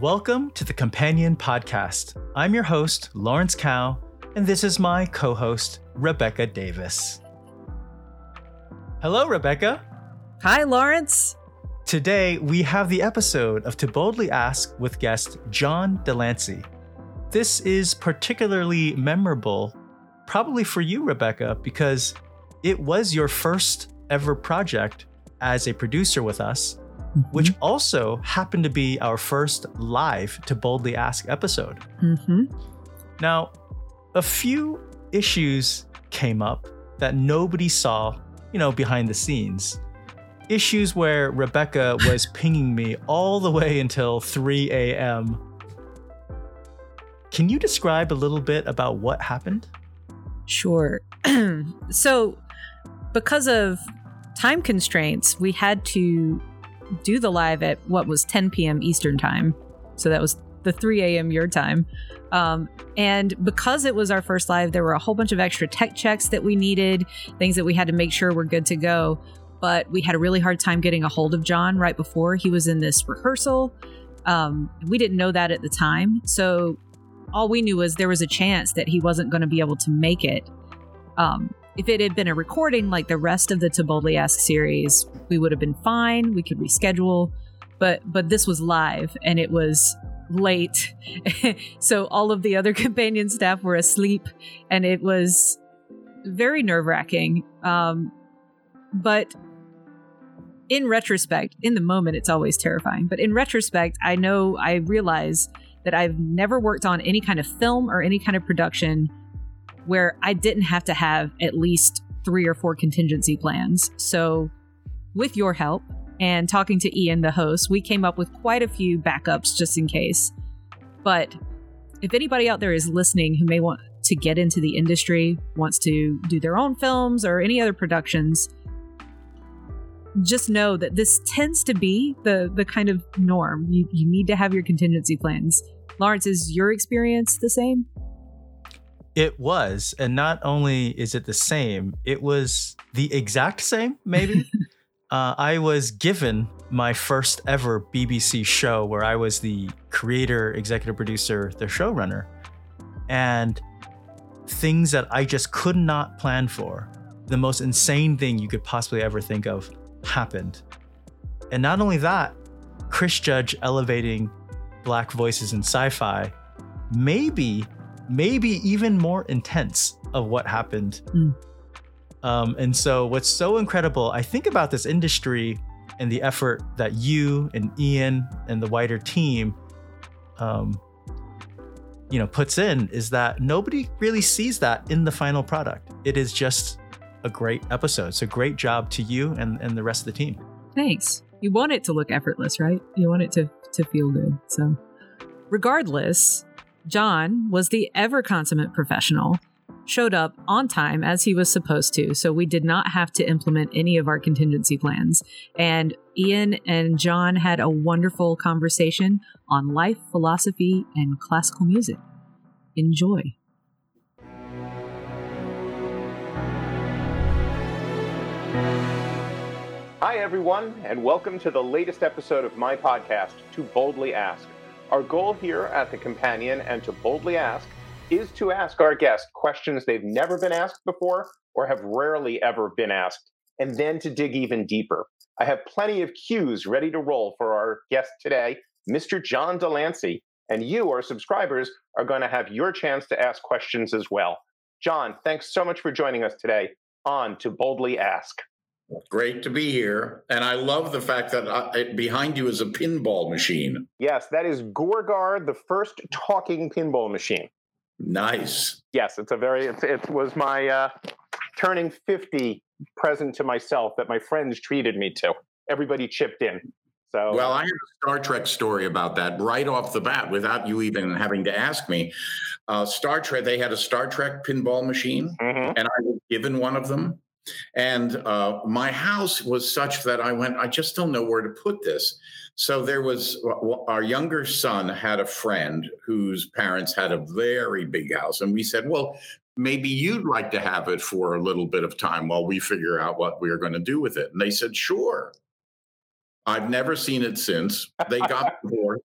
Welcome to the Companion Podcast. I'm your host, Lawrence Cow, and this is my co host, Rebecca Davis. Hello, Rebecca. Hi, Lawrence. Today, we have the episode of To Boldly Ask with guest John de Lancie. This is particularly memorable, probably for you, Rebecca, because it was your first ever project as a producer with us, mm-hmm. which also happened to be our first live To Boldly Ask episode. Mm-hmm. Now, a few issues came up that nobody saw, you know, behind the scenes. Issues where Rebecca was pinging me all the way until 3 a.m. Can you describe a little bit about what happened? Sure. so, because of time constraints, we had to do the live at what was 10 p.m. Eastern time. So that was the 3 a.m. your time. Um, and because it was our first live, there were a whole bunch of extra tech checks that we needed, things that we had to make sure were good to go. But we had a really hard time getting a hold of John right before he was in this rehearsal. Um, we didn't know that at the time. So all we knew was there was a chance that he wasn't going to be able to make it. Um, if it had been a recording like the rest of the To Boldly Ask series, we would have been fine. We could reschedule, but but this was live and it was late, so all of the other companion staff were asleep, and it was very nerve wracking. Um, but in retrospect, in the moment, it's always terrifying. But in retrospect, I know I realize that I've never worked on any kind of film or any kind of production where I didn't have to have at least three or four contingency plans. So, with your help and talking to Ian, the host, we came up with quite a few backups just in case. But if anybody out there is listening who may want to get into the industry, wants to do their own films or any other productions, just know that this tends to be the the kind of norm. You you need to have your contingency plans. Lawrence, is your experience the same? It was, and not only is it the same, it was the exact same. Maybe uh, I was given my first ever BBC show where I was the creator, executive producer, the showrunner, and things that I just could not plan for. The most insane thing you could possibly ever think of happened. And not only that, Chris Judge elevating black voices in sci fi, maybe, maybe even more intense of what happened. Mm. Um, and so, what's so incredible, I think about this industry and the effort that you and Ian and the wider team, um, you know, puts in is that nobody really sees that in the final product. It is just a great episode. So great job to you and, and the rest of the team. Thanks. You want it to look effortless, right? You want it to, to feel good. So, regardless, John was the ever consummate professional, showed up on time as he was supposed to. So, we did not have to implement any of our contingency plans. And Ian and John had a wonderful conversation on life, philosophy, and classical music. Enjoy. Hi, everyone, and welcome to the latest episode of my podcast, To Boldly Ask. Our goal here at The Companion and To Boldly Ask is to ask our guests questions they've never been asked before or have rarely ever been asked, and then to dig even deeper. I have plenty of cues ready to roll for our guest today, Mr. John de Lancie. And you, our subscribers, are going to have your chance to ask questions as well. John, thanks so much for joining us today on To Boldly Ask. Great to be here. And I love the fact that uh, behind you is a pinball machine. Yes, that is Gorgar, the first talking pinball machine. Nice. Yes, it's a very, it, it was my uh, turning 50 present to myself that my friends treated me to. Everybody chipped in. So, well, I have a Star Trek story about that right off the bat without you even having to ask me. Uh, Star Trek, they had a Star Trek pinball machine, mm-hmm. and I was given one of them and uh, my house was such that I went, I just don't know where to put this. So there was our younger son had a friend whose parents had a very big house. And we said, well, maybe you'd like to have it for a little bit of time while we figure out what we are going to do with it. And they said, sure. I've never seen it since. They got divorced.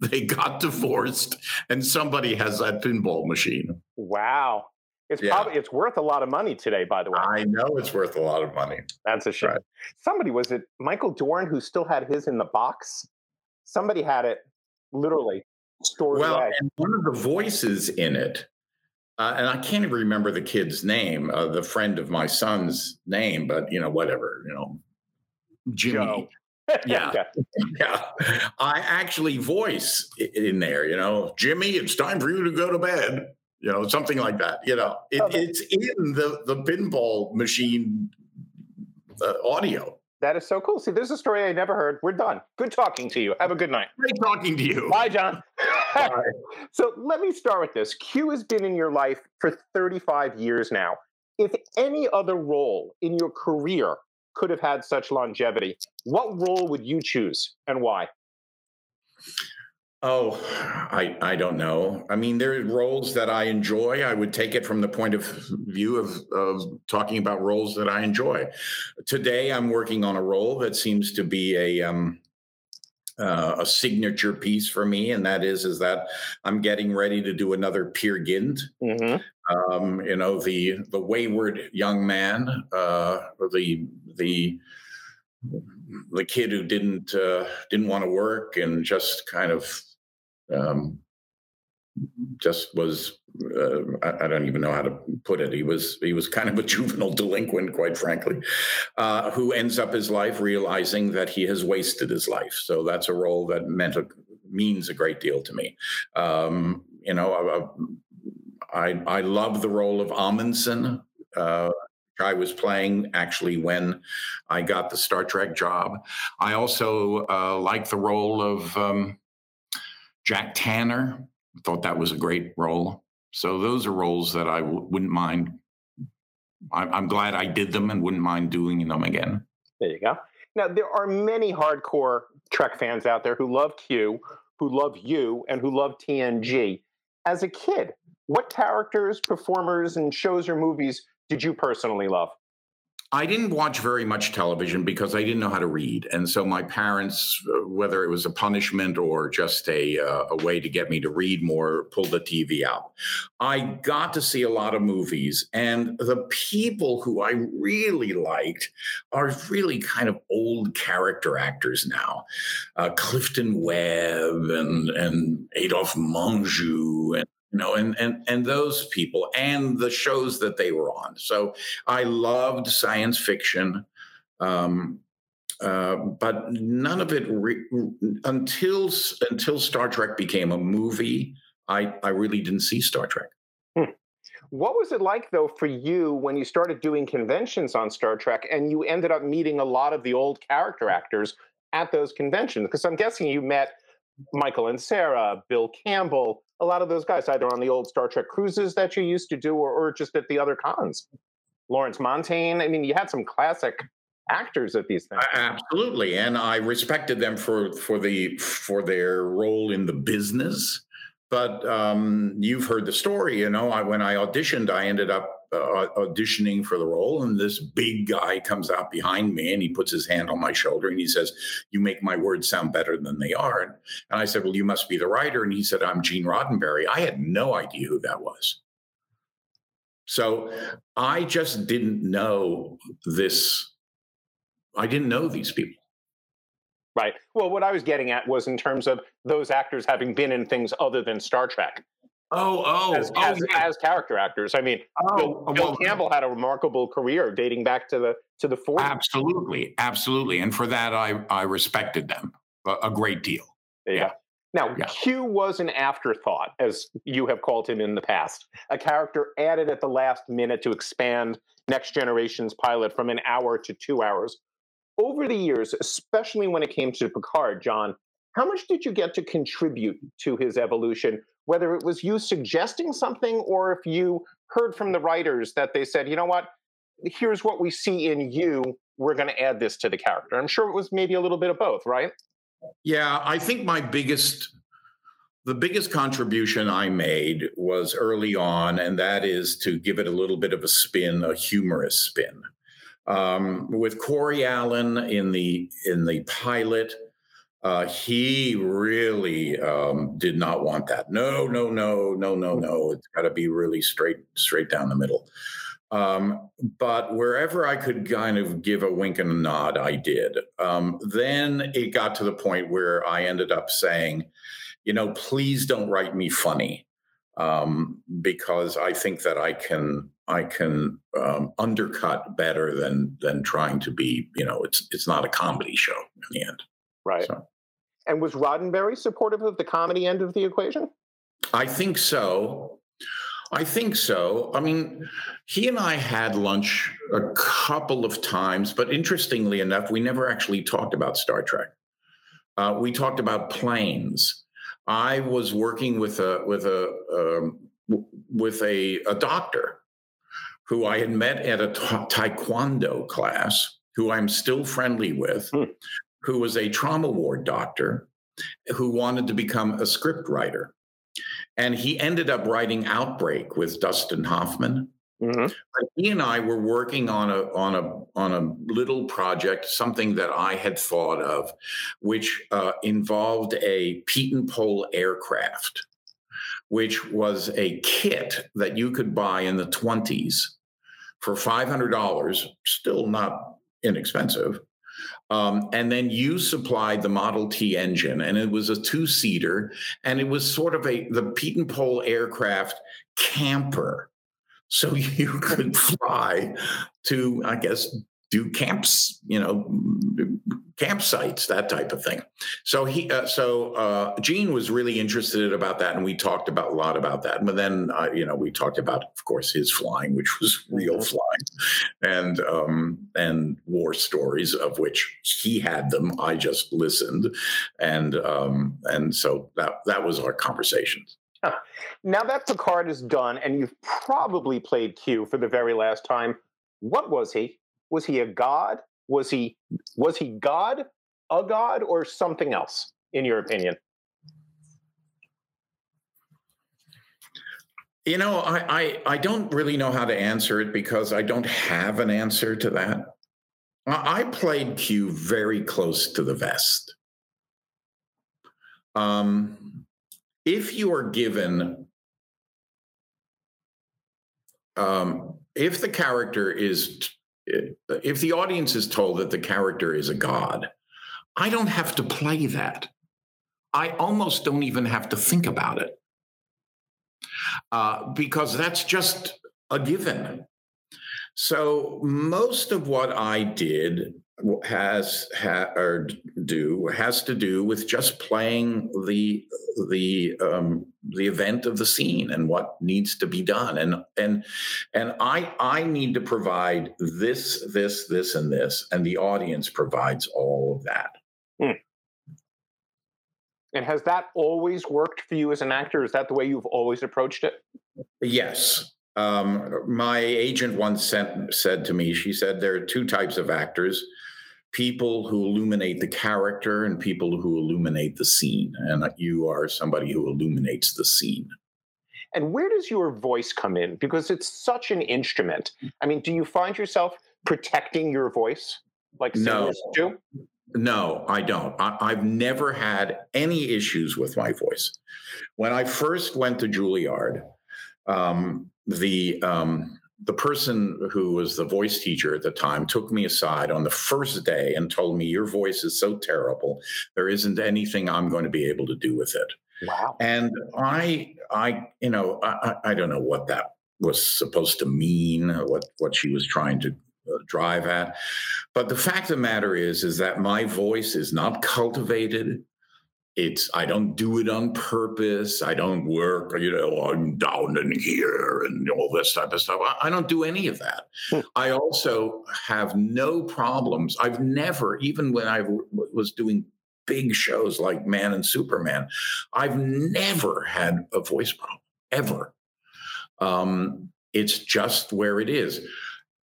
they got divorced, and somebody has that pinball machine. Wow. It's Yeah. probably it's worth a lot of money today, by the way. I know it's worth a lot of money. That's a shame. Right. Somebody was it Michael Dorn who still had his in the box? Somebody had it literally stored Well, away. and one of the voices in it, uh, and I can't even remember the kid's name, uh, the friend of my son's name, but you know, whatever, you know, Jimmy. Joe. Yeah. Okay. Yeah, I actually voice in there. You know, Jimmy, it's time for you to go to bed. You know, something like that. You know, it, that- it's in the the pinball machine uh, audio. That is so cool. See, there's a story I never heard. We're done. Good talking to you. Have a good night. Great talking to you. Bye, John. Bye. so let me start with this. Q has been in your life for 35 years now. If any other role in your career could have had such longevity, what role would you choose and why? Oh, I I don't know. I mean, there are roles that I enjoy. I would take it from the point of view of of talking about roles that I enjoy. Today, I'm working on a role that seems to be a um, uh, a signature piece for me, and that is is that I'm getting ready to do another Peer Gynt. Mm-hmm. Um, you know, the the wayward young man, uh, the the the kid who didn't uh, didn't want to work and just kind of um, just was uh, I, I don't even know how to put it. He was he was kind of a juvenile delinquent, quite frankly, uh, who ends up his life realizing that he has wasted his life. So that's a role that meant a, means a great deal to me. Um, you know, I, I I love the role of Amundsen. Uh, I was playing actually when I got the Star Trek job. I also uh, like the role of um, Jack Tanner. Thought that was a great role. So those are roles that I w- wouldn't mind. I'm, I'm glad I did them and wouldn't mind doing them again. There you go. Now, there are many hardcore Trek fans out there who love Q, who love you, and who love TNG. As a kid, what characters, performers, and shows or movies did you personally love? I didn't watch very much television because I didn't know how to read, and so my parents, uh, whether it was a punishment or just a uh, a way to get me to read more, pulled the TV out. I got to see a lot of movies, and the people who I really liked are really kind of old character actors now, uh, Clifton Webb and and Adolphe Menjou and you know, and and and those people and the shows that they were on. So I loved science fiction, um, uh, but none of it re- until until Star Trek became a movie. I I really didn't see Star Trek. What was it like, though, for you when you started doing conventions on Star Trek and you ended up meeting a lot of the old character actors at those conventions? Because I'm guessing you met Michael Ansara, Bill Campbell, a lot of those guys, either on the old Star Trek cruises that you used to do or, or just at the other cons. Lawrence Montaigne. I mean, you had some classic actors at these things. Absolutely, and I respected them for for the for their role in the business. But um, you've heard the story, you know. I, when I auditioned, I ended up uh, auditioning for the role, and this big guy comes out behind me, and he puts his hand on my shoulder, and he says, "You make my words sound better than they are." And, and I said, "Well, you must be the writer." And he said, "I'm Gene Roddenberry." I had no idea who that was. So I just didn't know this. I didn't know these people. Right. Well, what I was getting at was in terms of those actors having been in things other than Star Trek Oh, oh, as, oh, as, yeah. as character actors. I mean, Bill, oh, Bill well, Campbell had a remarkable career dating back to the to the 40s. Absolutely, absolutely, and for that, I I respected them a, a great deal. You Yeah. Now, Yeah. Q was an afterthought, as you have called him in the past, a character added at the last minute to expand Next Generation's pilot from an hour to two hours. Over the years, especially when it came to Picard, John, how much did you get to contribute to his evolution? Whether it was you suggesting something or if you heard from the writers that they said, you know what, here's what we see in you, we're going to add this to the character. I'm sure it was maybe a little bit of both, right? Yeah, I think my biggest the biggest contribution I made was early on, and that is to give it a little bit of a spin, a humorous spin. Um, with Corey Allen in the in the pilot, uh, he really um, did not want that. No, no, no, no, no, no. It's got to be really straight, straight down the middle. Um, but wherever I could kind of give a wink and a nod, I did. Um, then it got to the point where I ended up saying, you know, please don't write me funny um, because I think that I can I can um, undercut better than than trying to be. You know, it's it's not a comedy show in the end. Right. So. And was Roddenberry supportive of the comedy end of the equation? I think so. I think so. I mean, he and I had lunch a couple of times, but interestingly enough, we never actually talked about Star Trek. Uh, we talked about planes. I was working with a with a um, with a, a doctor who I had met at a ta- taekwondo class, who I'm still friendly with, hmm. Who was a trauma ward doctor, who wanted to become a script writer. And he ended up writing Outbreak with Dustin Hoffman. Mm-hmm. he and I were working on a on a on a little project, something that I had thought of, which uh, involved a Pietenpol aircraft, which was a kit that you could buy in the twenties for five hundred dollars, still not inexpensive, um, and then you supplied the Model T engine, and it was a two seater, and it was sort of a the Pietenpol aircraft camper. So you could fly to, I guess, do camps, you know, campsites, that type of thing. So he, uh, so uh, Gene was really interested about that, and we talked about a lot about that. But then, uh, you know, we talked about, of course, his flying, which was real mm-hmm. flying, and um, and war stories of which he had them. I just listened, and um, and so that that was our conversations. Now that Picard is done, and you've probably played Q for the very last time, what was he? Was he a god? Was he was he God, a god, or something else? In your opinion? You know, I, I, I don't really know how to answer it because I don't have an answer to that. I played Q very close to the vest. Um, if you are given, um, if the character is if the audience is told that the character is a god, I don't have to play that. I almost don't even have to think about it uh, because that's just a given. So most of what I did has ha, or do has to do with just playing the the um, the event of the scene and what needs to be done and and and I I need to provide this this this and this and the audience provides all of that. Hmm. And has that always worked for you as an actor? Is that the way you've always approached it? Yes. Um, my agent once sent, said to me, she said, there are two types of actors people who illuminate the character and people who illuminate the scene. And you are somebody who illuminates the scene. And where does your voice come in? Because it's such an instrument. I mean, do you find yourself protecting your voice like singers no. do? No, I don't. I, have never had any issues with my voice. When I first went to Juilliard, um, the um, the person who was the voice teacher at the time took me aside on the first day and told me, Your voice is so terrible. There isn't anything I'm going to be able to do with it. Wow. And I, I, you know, I, I don't know what that was supposed to mean, what, what she was trying to uh, drive at. But the fact of the matter is, is that my voice is not cultivated it's i don't do it on purpose. I don't work you know i'm down in here and all this type of stuff. I, I don't do any of that. Hmm. i also have no problems. I've never even when i w- was doing big shows like man and superman i've never had a voice problem ever. Um, it's just where it is.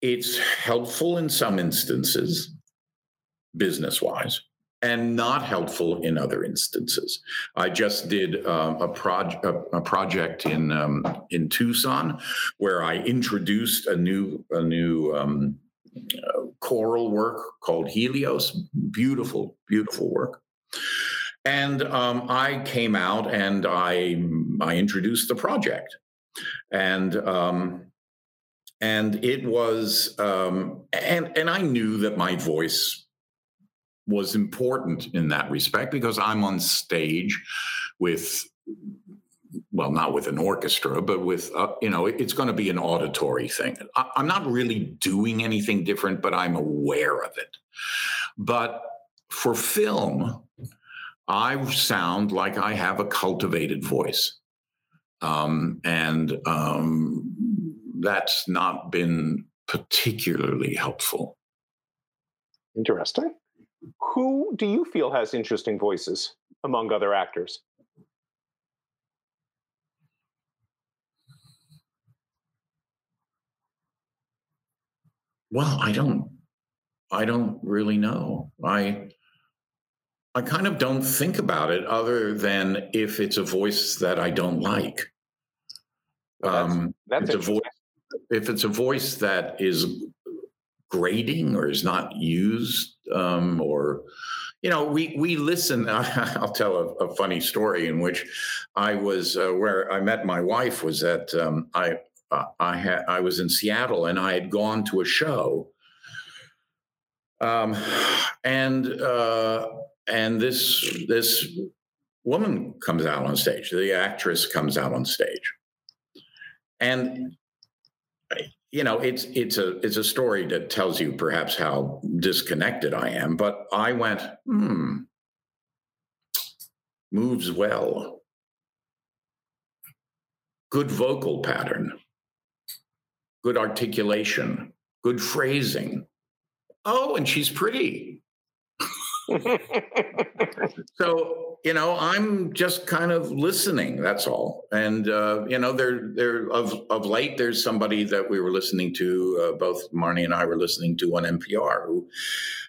It's helpful in some instances business wise and not helpful in other instances. I just did um, a, proj- a, a, project in um, in Tucson where I introduced a new a new um, uh, choral work called Helios. Beautiful, beautiful work. And um, I came out and I I introduced the project, and um, and it was um, and and I knew that my voice was important in that respect because I'm on stage with well, not with an orchestra, but with, uh, you know, it's going to be an auditory thing. I, am not really doing anything different, but I'm aware of it. But for film, I sound like I have a cultivated voice. Um, and um, that's not been particularly helpful. Interesting. Who do you feel has interesting voices among other actors? Well, I don't I don't really know. I I kind of don't think about it other than if it's a voice that I don't like. Well, that's, um, that's it's a voice, if it's a voice that is grating or is not used, um, or you know, we we listen. I'll tell a, a funny story in which I was uh, where I met my wife was at um, I uh, I had I was in Seattle and I had gone to a show, um, and uh, and this this woman comes out on stage. The actress comes out on stage, and you know it's it's a it's a story that tells you perhaps how disconnected I am. But I went, hmm, moves well, good vocal pattern good articulation, good phrasing. Oh, and she's pretty. so you know i'm just kind of listening that's all. And uh, you know there there of of late there's somebody that we were listening to uh, both marnie and i were listening to on npr who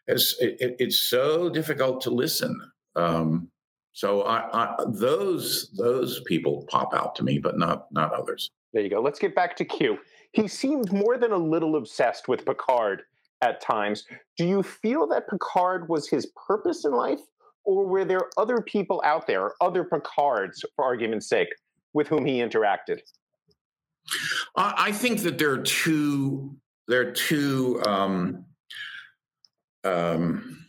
has it, it's so difficult to listen. Um, so I, I, those those people pop out to me but not not others. There you go. Let's get back to q. He seemed more than a little obsessed with Picard at times. Do you feel that Picard was his purpose in life, or were there other people out there, other Picards, for argument's sake, with whom he interacted? I think that there are two. There are two. Um, um,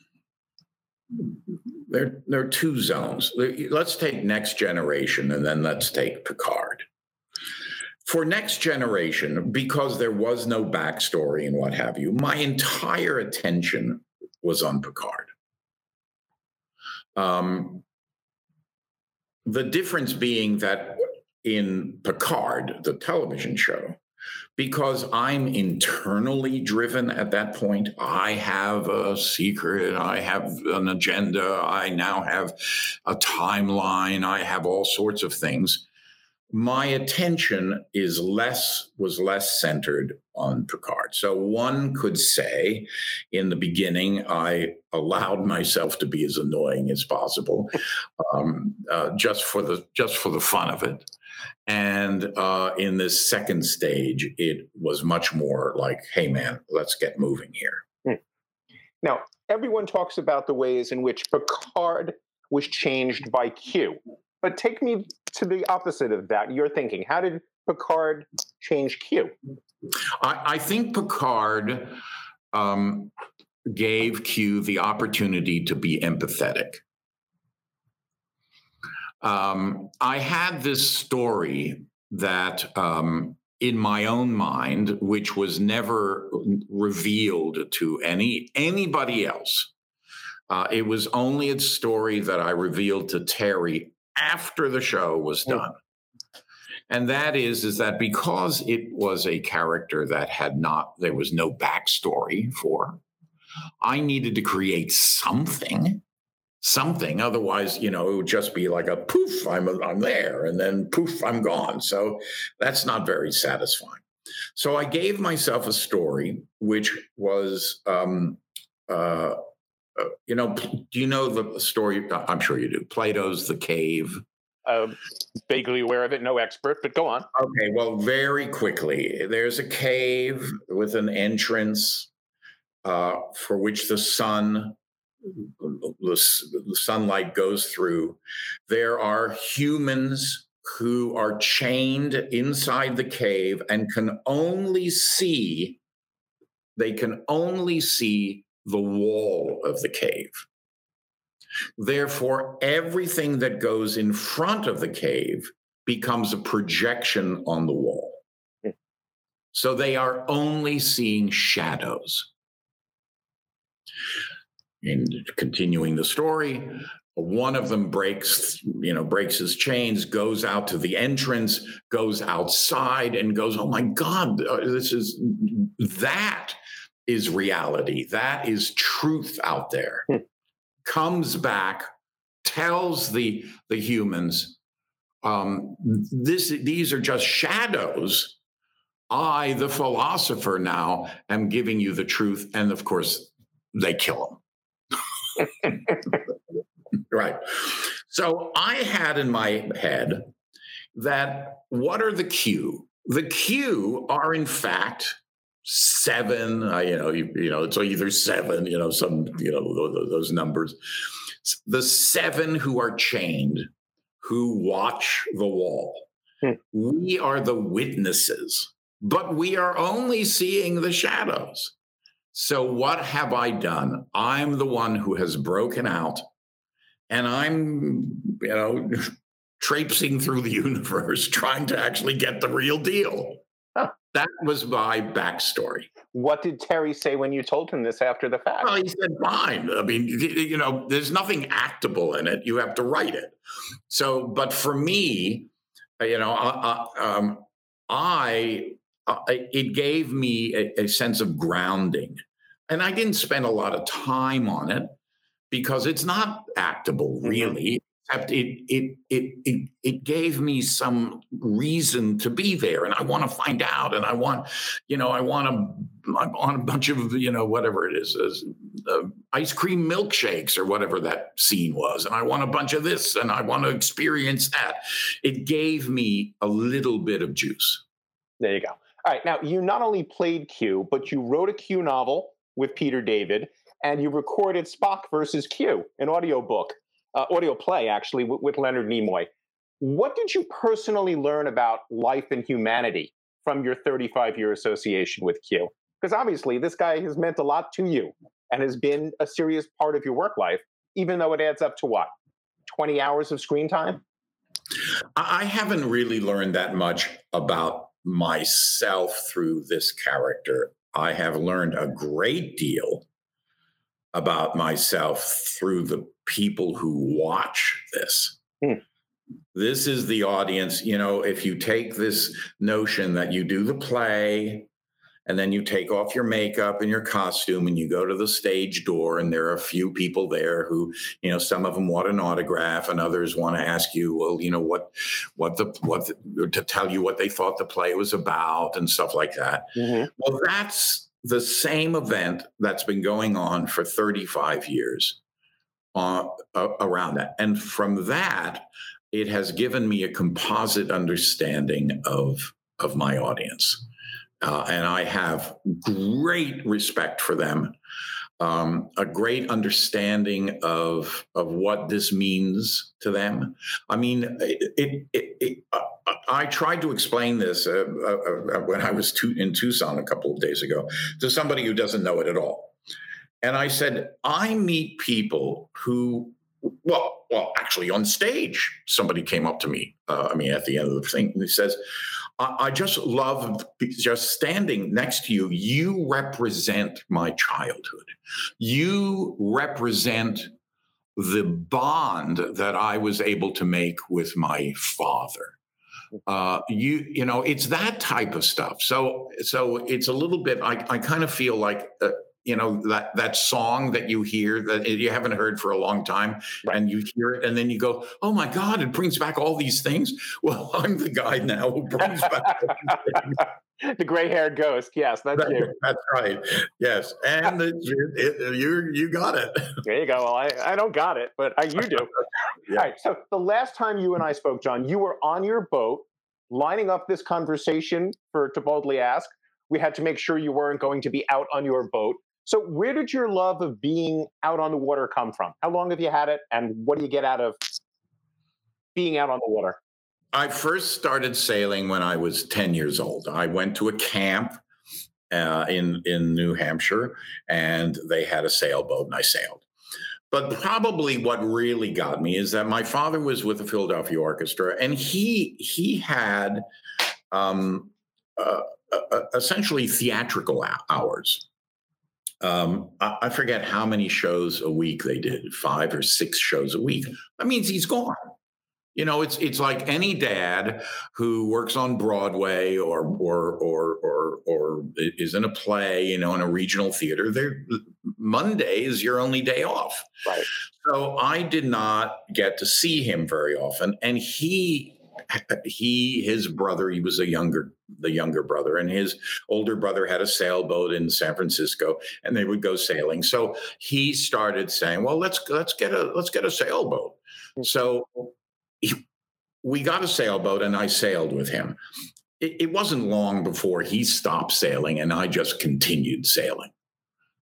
there, there are two zones. Let's take Next Generation, and then let's take Picard for next generation, because there was no backstory and what have you, my entire attention was on Picard. Um, the difference being that in Picard, the television show, because I'm internally driven at that point, I have a secret, I have an agenda, I now have a timeline, I have all sorts of things my attention is less was less centered on Picard. So one could say, in the beginning, I allowed myself to be as annoying as possible, um, uh, just for the just for the fun of it. And uh, in this second stage, it was much more like, "Hey, man, let's get moving here." Hmm. Now, everyone talks about the ways in which Picard was changed by Q. But take me to the opposite of that. You're thinking, how did Picard change Q? I, I think Picard um, gave Q the opportunity to be empathetic. Um, I had this story that um, in my own mind, which was never revealed to any anybody else. Uh, it was only a story that I revealed to Terry after the show was done. And that is, is that because it was a character that had not, there was no backstory for, I needed to create something, something. Otherwise, you know, it would just be like a poof, I'm, I'm there, and then poof, I'm gone. So that's not very satisfying. So I gave myself a story, which was um, uh, uh, you know, do you know the story? I'm sure you do. Plato's The Cave. Uh, vaguely aware of it, no expert, but go on. Okay, well, very quickly, there's a cave with an entrance uh, for which the sun the sunlight goes through, there are humans who are chained inside the cave and can only see they can only see the wall of the cave. Therefore everything that goes in front of the cave becomes a projection on the wall. So they are only seeing shadows. And continuing the story one of them breaks you know breaks his chains goes out to the entrance goes outside and goes oh my god uh, this is that is reality that is truth out there hmm. comes back tells the the humans um, this these are just shadows i the philosopher now am giving you the truth and of course they kill him Right. So I had in my head that what are the Q? The Q are in fact seven. Uh, you know, you, you know, it's either seven. You know, some you know those, those numbers. The seven who are chained, who watch the wall. Hmm. We are the witnesses, but we are only seeing the shadows. So, what have I done? I'm the one who has broken out and I'm, you know, traipsing through the universe trying to actually get the real deal. That was my backstory. What did Terry say when you told him this after the fact? Well, he said, fine. I mean, you know, there's nothing actable in it. You have to write it. So, but for me, you know, uh, um, I, uh, it gave me a, a sense of grounding. And I didn't spend a lot of time on it because it's not actable mm-hmm. really except it, it it it it gave me some reason to be there and i want to find out and i want you know i want a i want a bunch of you know whatever it is uh, ice cream milkshakes or whatever that scene was and i want a bunch of this and i want to experience that. It gave me a little bit of juice. There you go. All right now you not only played q but you wrote a q novel with peter david and you recorded Spock versus Q, an audio book, uh, audio play actually with, with Leonard Nimoy. What did you personally learn about life and humanity from your 35 year association with Q? Because obviously, this guy has meant a lot to you and has been a serious part of your work life, even though it adds up to what, 20 hours of screen time? I haven't really learned that much about myself through this character. I have learned a great deal about myself through the people who watch this. Hmm. This is the audience. You know, if you take this notion that you do the play and then you take off your makeup and your costume and you go to the stage door and there are a few people there who you know some of them want an autograph and others want to ask you well you know what what the what the, to tell you what they thought the play was about and stuff like that mm-hmm. well that's the same event that's been going on for 35 years uh, around that. And from that, it has given me a composite understanding of, of my audience. Uh, and I have great respect for them, um, a great understanding of, of what this means to them. I mean, it, it, it, uh, I tried to explain this uh, uh, uh when I was in Tucson a couple of days ago to somebody who doesn't know it at all. And I said, I meet people who, well, well, actually on stage, somebody came up to me. Uh, I mean, at the end of the thing, and he says, I, I just love just standing next to you. You represent my childhood. You represent the bond that I was able to make with my father uh, you you know it's that type of stuff so so it's a little bit i, I kind of feel like uh, you know that that song that you hear that you haven't heard for a long time right. and you hear it and then you go oh my god it brings back all these things? Well i'm the guy now who brings back the gray-haired ghost. Yes that's that, you. that's right. Yes and the, it, you you got it. There you go. Well i, I don't got it but I, you do. Yeah. all right so the last time you and i spoke john you were on your boat lining up this conversation for to boldly ask. We had to make sure you weren't going to be out on your boat So, where did your love of being out on the water come from? How long have you had it, and what do you get out of being out on the water? I first started sailing when I was 10 years old. I went to a camp uh, in in New Hampshire, and they had a sailboat, and I sailed. But probably what really got me is that my father was with the Philadelphia Orchestra, and he he had um, uh, uh, essentially theatrical hours. Um, I, I forget how many shows a week they did, five or six shows a week. That means he's gone. You know, it's it's like any dad who works on Broadway or or or or or is in a play, you know, in a regional theater. There, Monday is your only day off. Right. So I did not get to see him very often, and he he his brother he was a younger the younger brother and his older brother had a sailboat in San Francisco and they would go sailing. So he started saying well let's let's get a let's get a sailboat. Mm-hmm. so he, we got a sailboat and I sailed with him. It, it wasn't long before he stopped sailing and I just continued sailing.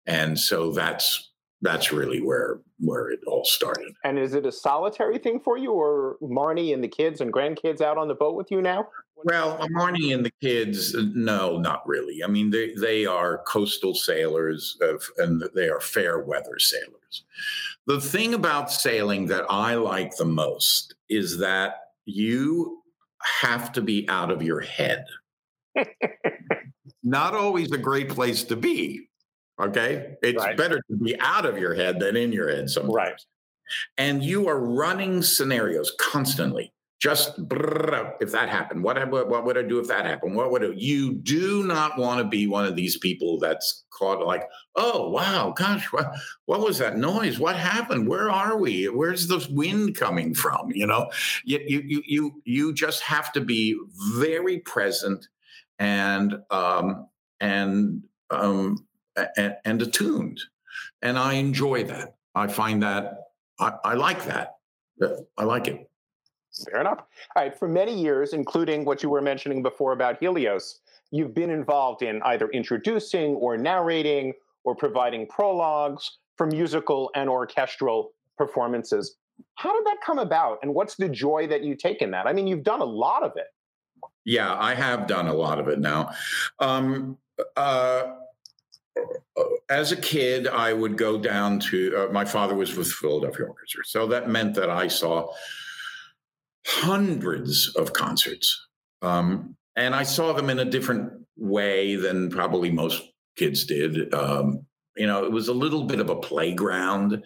And so that's that's really where where it all started. And is it a solitary thing for you, or Marnie and the kids and grandkids out on the boat with you now? Well, Marnie and the kids, uh, no, not really. I mean, they they are coastal sailors, of, and they are fair weather sailors. The thing about sailing that I like the most is that you have to be out of your head. not always a great place to be Okay. It's right. better to be out of your head than in your head sometimes. Right. And you are running scenarios constantly. Just if that happened, what, what would I do if that happened? What would I, you do not want to be one of these people that's caught like, oh wow, gosh, what what was that noise? What happened? Where are we? Where's the wind coming from? You know, you you you you just have to be very present and um and um and, and attuned. And I enjoy that. I find that I, I like that. I like it. Fair enough. All right. For many years, including what you were mentioning before about Helios, you've been involved in either introducing or narrating or providing prologues for musical and orchestral performances. How did that come about? And what's the joy that you take in that? I mean, you've done a lot of it. Yeah, I have done a lot of it now. Um, uh, as a kid, I would go down to uh, my father was with Philadelphia Orchestra, so that meant that I saw hundreds of concerts, um, and I saw them in a different way than probably most kids did. Um, you know, it was a little bit of a playground.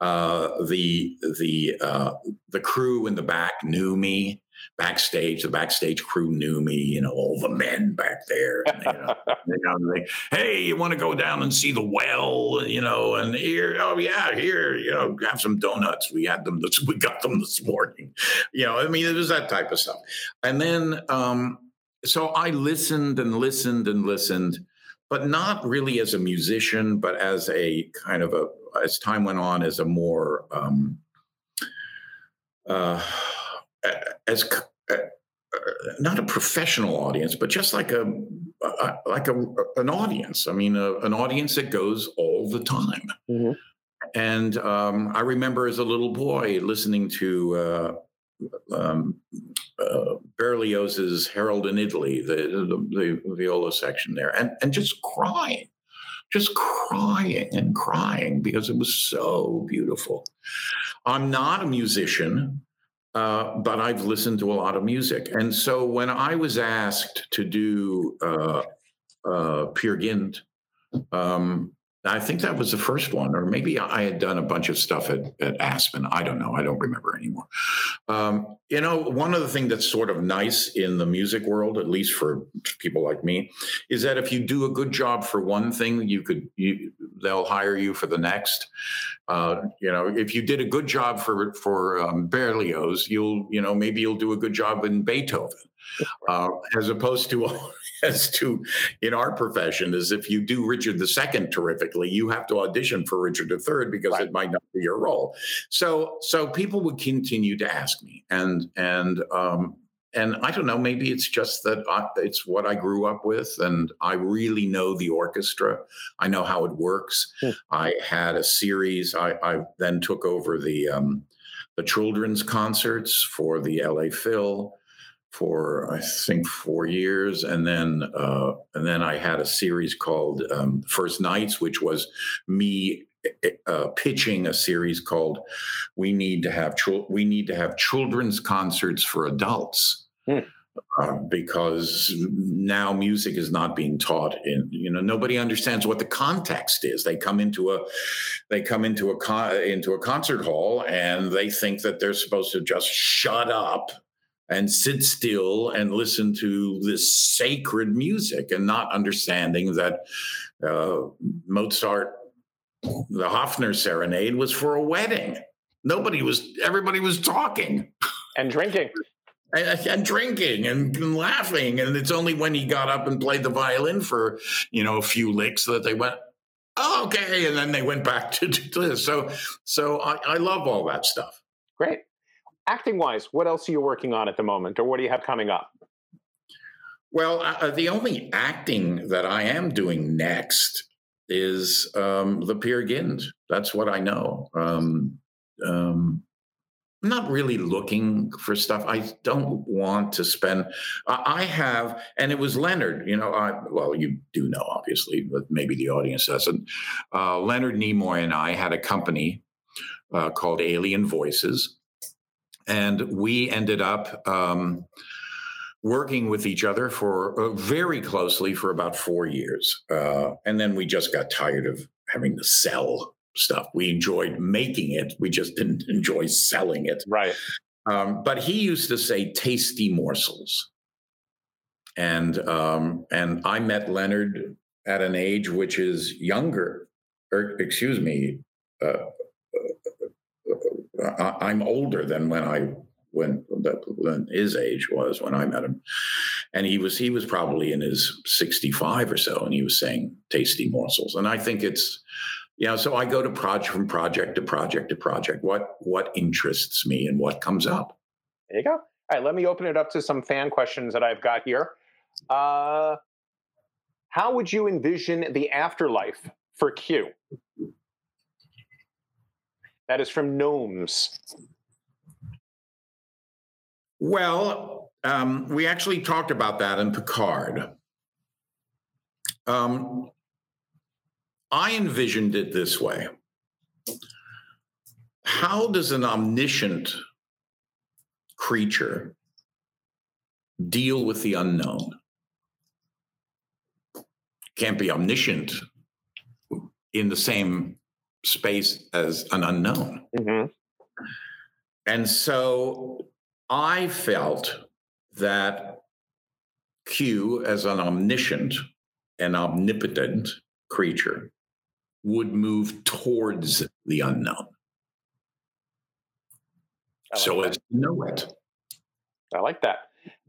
Uh, the the uh, the crew in the back knew me backstage. The backstage crew knew me, you know, all the men back there. And, you know, you know they, hey, you want to go down and see the well, you know, and here, oh yeah, here, you know, have some donuts. We had them, this, we got them this morning. You know, I mean, it was that type of stuff. And then, um, so I listened and listened and listened, but not really as a musician, but as a kind of a, as time went on, as a more, um, uh, as uh, not a professional audience, but just like a, like a an audience. I mean, a, an audience that goes all the time. Mm-hmm. And um, I remember as a little boy listening to uh, um, uh, Berlioz's Harold in Italy, the, the, the viola section there, and and just crying, just crying and crying because it was so beautiful. I'm not a musician. Uh, but I've listened to a lot of music. And so when I was asked to do uh, uh, Peer Gynt, um, I think that was the first one, or maybe I had done a bunch of stuff at, at Aspen. I don't know. I don't remember anymore. Um, you know, one of the things that's sort of nice in the music world, at least for people like me, is that if you do a good job for one thing, you could you, they'll hire you for the next. Uh, you know, if you did a good job for for um, Berlioz, you'll you know maybe you'll do a good job in Beethoven, uh, as opposed to as to in our profession is if you do Richard II terrifically, you have to audition for Richard III because right. it might not be your role. So so people would continue to ask me, and and um, and I don't know, maybe it's just that I, it's what I grew up with, and I really know the orchestra. I know how it works. Hmm. I had a series. I, I then took over the um, the children's concerts for the LA Phil for I think four years, and then uh, and then I had a series called um, First Nights, which was me uh, pitching a series called "We Need to Have We Need to Have Children's Concerts for Adults." Hmm. Uh, because now music is not being taught in you know nobody understands what the context is they come into a they come into a con, into a concert hall and they think that they're supposed to just shut up and sit still and listen to this sacred music and not understanding that uh, Mozart the Haffner serenade was for a wedding. Nobody was, everybody was talking and drinking. And, and, drinking and, and, laughing. And it's only when he got up and played the violin for, you know, a few licks that they went, oh, okay. And then they went back to, to this. So, so I, I love all that stuff. Great. Acting wise, what else are you working on at the moment or what do you have coming up? Well, uh, the only acting that I am doing next is um, the Peer Gynt. That's what I know. Um, um, I'm not really looking for stuff. I don't want to spend. I have, and it was Leonard. You know, I well, you do know obviously, but maybe the audience doesn't. Uh, Leonard Nimoy and I had a company uh, called Alien Voices, and we ended up. Um, working with each other for uh, very closely for about four years. Uh, and then we just got tired of having to sell stuff. We enjoyed making it, we just didn't enjoy selling it. Right. Um, but he used to say tasty morsels. And um, and I met Leonard at an age which is younger, or excuse me, uh, uh, uh, uh I'm older than when I when his age was when I met him, and he was he was probably in his sixty five or so, and he was saying tasty morsels, and I think it's know so I go to project from project to project to project. What what interests me and what comes up. There you go. All right, let me open it up to some fan questions that I've got here. Uh, how would you envision the afterlife for Q? That is from Gnomes. Well, um, we actually talked about that in Picard. Um, I envisioned it this way How does an omniscient creature deal with the unknown? Can't be omniscient in the same space as an unknown. Mm-hmm. And so I felt that Q, as an omniscient and omnipotent creature, would move towards the unknown. Like so that. as to know it. I like that.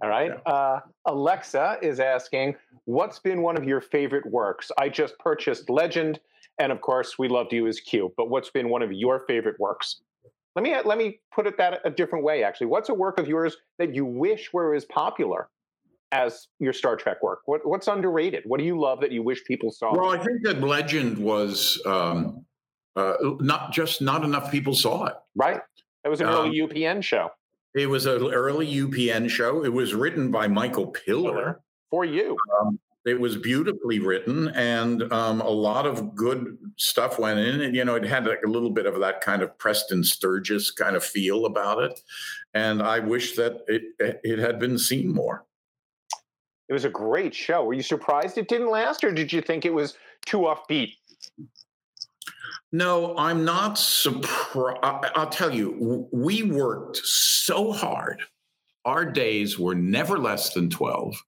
All right. Yeah. Uh, Alexa is asking, what's been one of your favorite works? I just purchased Legend, and of course, we loved you as Q, but what's been one of your favorite works? Let me let me put it that a different way. Actually, what's a work of yours that you wish were as popular as your Star Trek work? What, what's underrated? What do you love that you wish people saw? Well, I think that Legend was um, uh, not just not enough people saw it. Right. It was an um, early UPN show. It was an early UPN show. It was written by Michael Piller. For you. Um, it was beautifully written, and um, a lot of good stuff went in. And you know, it had like a little bit of that kind of Preston Sturges kind of feel about it. And I wish that it it had been seen more. It was a great show. Were you surprised it didn't last, or did you think it was too offbeat? No, I'm not surprised. I'll tell you, we worked so hard. Our days were never less than 12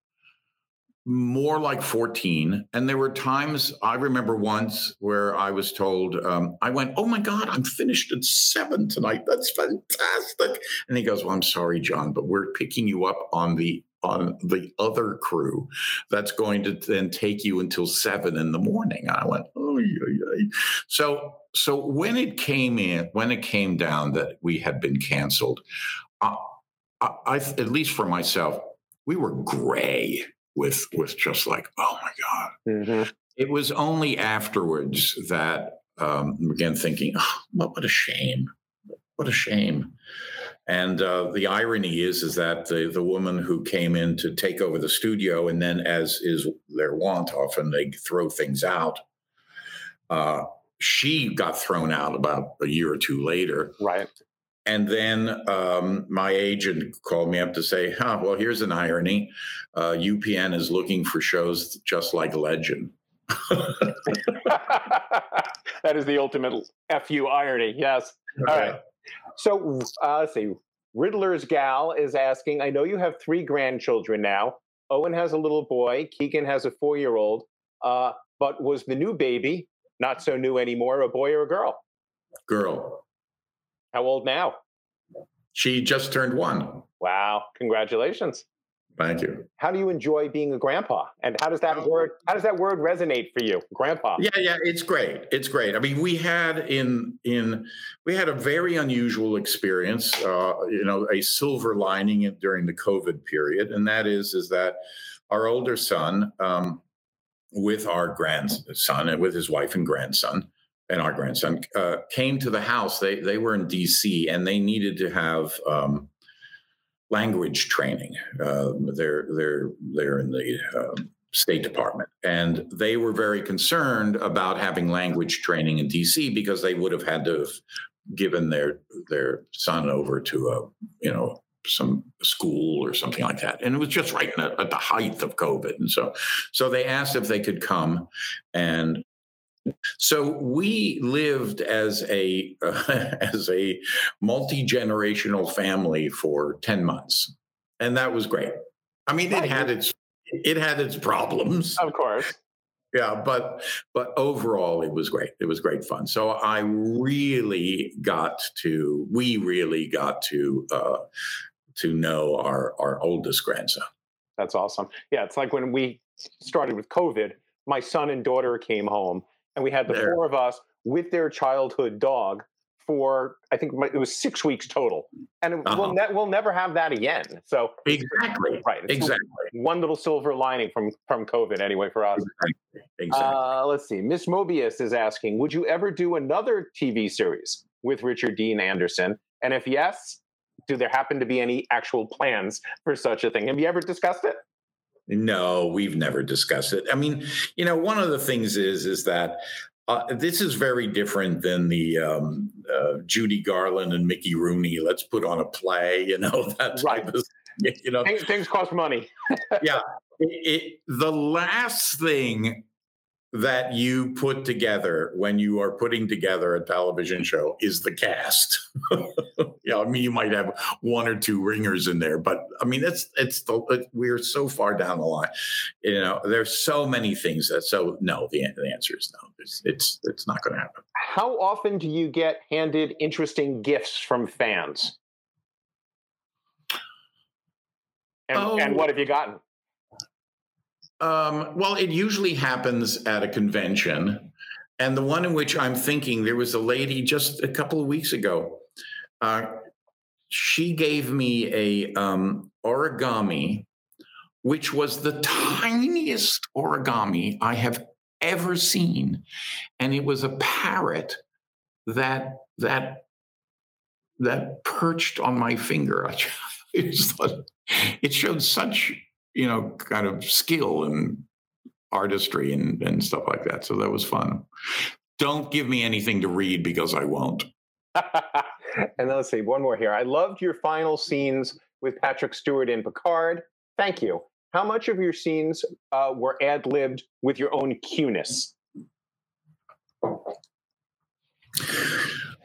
more like 14 and there were times i remember once where i was told um, i went oh my god i'm finished at seven tonight. That's fantastic. And he goes well i'm sorry john but we're picking you up on the on the other crew that's going to then take you until seven in the morning. I went oh yeah, yeah. so so when it came in when it came down that we had been canceled uh, I, I at least for myself, we were gray with with just like, oh my god. Mm-hmm. It was only afterwards that um, again thinking, oh, what, what a shame, what a shame. And uh, the irony is, is that the the woman who came in to take over the studio, and then, as is their wont, often they throw things out. Uh, she got thrown out about a year or two later. Right. And then um, my agent called me up to say, huh, well, here's an irony. Uh, UPN is looking for shows just like Legend. that is the ultimate FU irony. Yes. All right. So uh, let's see. Riddler's gal is asking I know you have three grandchildren now. Owen has a little boy, Keegan has a four year old. Uh, but was the new baby, not so new anymore, a boy or a girl? Girl. How old now? She just turned one. Wow. Congratulations. Thank you. How do you enjoy being a grandpa? And how does that word how does that word resonate for you, grandpa? Yeah, yeah, it's great. It's great. I mean, we had in in we had a very unusual experience, uh, you know, a silver lining during the COVID period, and that is is that our older son um, with our grandson and with his wife and grandson and our grandson uh, came to the house. They they were in D.C. and they needed to have um, language training. Uh, they're they're they're in the um, State Department, and they were very concerned about having language training in D.C. because they would have had to have given their their son over to a you know some school or something like that and it was just right at the height of covid and so so they asked if they could come and so we lived as a uh, as a multi generational family for ten months, and that was great. I mean, it had its it had its problems, of course. Yeah, but but overall, it was great. It was great fun. So I really got to we really got to uh, to know our our oldest grandson. That's awesome. Yeah, it's like when we started with COVID. My son and daughter came home and we had the there. four of us with their childhood dog for I think it was six weeks total, and uh-huh. we'll ne- we'll never have that again. So exactly, right, exactly. One little silver lining from from COVID, anyway, for us. Exactly. exactly. Uh, let's see. Miss Mobius is asking, would you ever do another TV series with Richard Dean Anderson? And if yes, do there happen to be any actual plans for such a thing? Have you ever discussed it? No, we've never discussed it. I mean, you know, one of the things is is that uh, this is very different than the um, uh, Judy Garland and Mickey Rooney. Let's put on a play, you know that right. Of, you know, things, things cost money. yeah, it, it, the last thing that you put together when you are putting together a television show is the cast. yeah, I mean, you might have one or two ringers in there, but I mean, it's it's the we're so far down the line. You know, there's so many things that. So no, the the answer is no. It's it's it's not going to happen. How often do you get handed interesting gifts from fans? And, oh. and what have you gotten? Um, well, it usually happens at a convention. And the one in which I'm thinking, there was a lady just a couple of weeks ago. Uh, she gave me a um, origami, which was the tiniest origami I have ever seen, and it was a parrot that that that perched on my finger. I just thought it showed such you know, kind of skill and artistry and, and stuff like that. So that was fun. Don't give me anything to read because I won't. and let's see, one more here. I loved your final scenes with Patrick Stewart in Picard. Thank you. How much of your scenes uh, were ad libbed with your own cueness?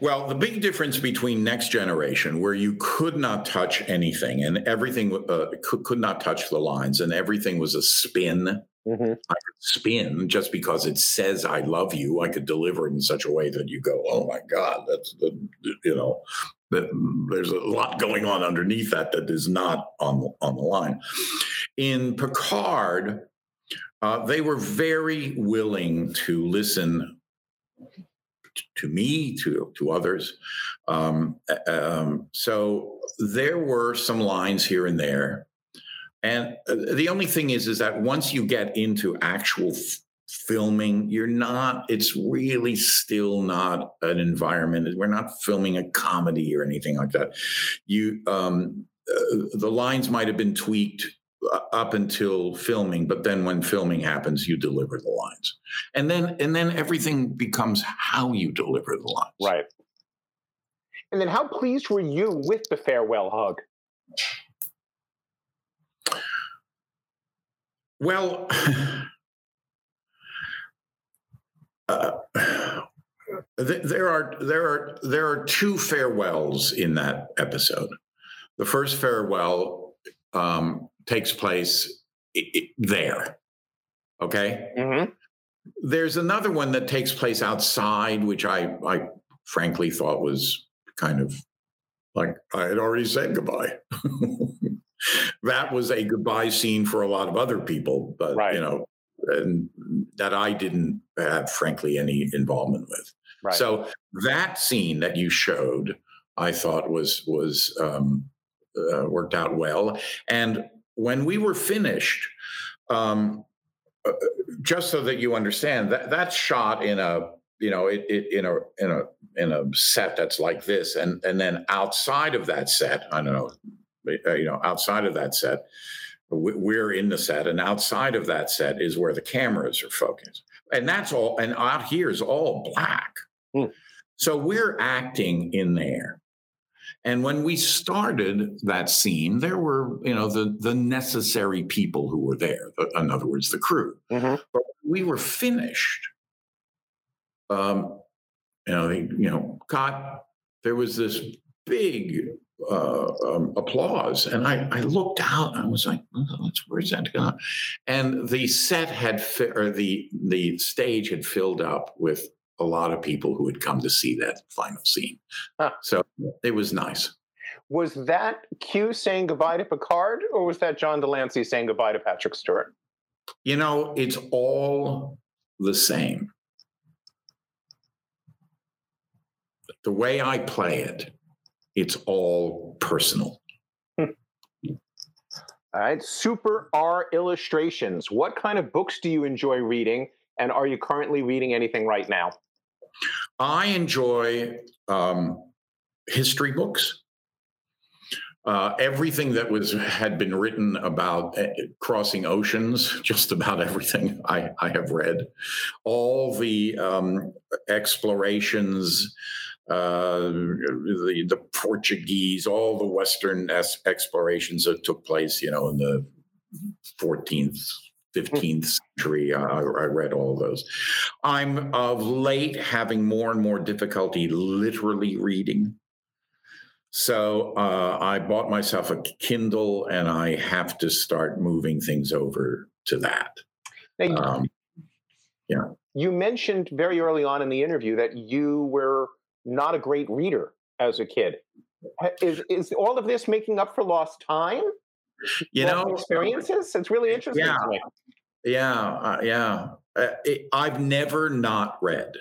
Well, the big difference between Next Generation, where you could not touch anything and everything uh, could, could not touch the lines and everything was a spin. Mm-hmm. I could spin just because it says "I love you." I could deliver it in such a way that you go, "Oh my God!" That's the you know, that there's a lot going on underneath that that is not on the, on the line. In Picard, uh, they were very willing to listen to me, to to others. Um, um, so there were some lines here and there, and uh, the only thing is, is that once you get into actual f- filming, you're not. It's really still not an environment. We're not filming a comedy or anything like that. You, um, uh, the lines might have been tweaked up until filming but then when filming happens you deliver the lines and then and then everything becomes how you deliver the lines Right. And then how pleased were you with the farewell hug? well uh, th- there are there are there are two farewells in that episode the first farewell um, takes place i- i- there okay Mm-hmm. There's another one that takes place outside, which I, I frankly thought was kind of like I had already said goodbye. that was a goodbye scene for a lot of other people, but Right. you know, and that I didn't have, frankly, any involvement with. Right. So that scene that you showed, I thought was was um, uh, worked out well. And when we were finished, um, uh, just so that you understand, that that's shot in a you know it, it in a in a in a set that's like this, and and then outside of that set, I don't know, uh, you know, outside of that set. we- We're in the set, and outside of that set is where the cameras are focused, and that's all. And out here is all black, Hmm. so we're acting in there. And when we started that scene, there were, you know, the the necessary people who were there. In other words, the crew. Mm-hmm. But we were finished. Um, you know, they, you know, got there was this big uh, um, applause, and I I looked out and I was like, "Oh, "Where's that going?" And the set had fi- or the the stage had filled up with a lot of people who had come to see that final scene. Huh. So it was nice. Was that Q saying goodbye to Picard, or was that John de Lancie saying goodbye to Patrick Stewart? You know, it's all the same. The way I play it, it's all personal. All right. Super R Illustrations. What kind of books do you enjoy reading? And are you currently reading anything right now? I enjoy um, history books. Uh, everything that was had been written about uh, crossing oceans, just about everything I, I have read, all the um, explorations, uh, the the Portuguese, all the Western es- explorations that took place, you know, in the 14th, 15th century. I, I read all of those. I'm of late having more and more difficulty literally reading. So uh, I bought myself a Kindle and I have to start moving things over to that. Now, Um, you mentioned very early on in the interview that you were not a great reader as a kid. Is, is all of this making up for lost time? You lost know, experiences? It's really interesting Yeah. to me. Yeah, uh, yeah. Uh, it, I've never not read.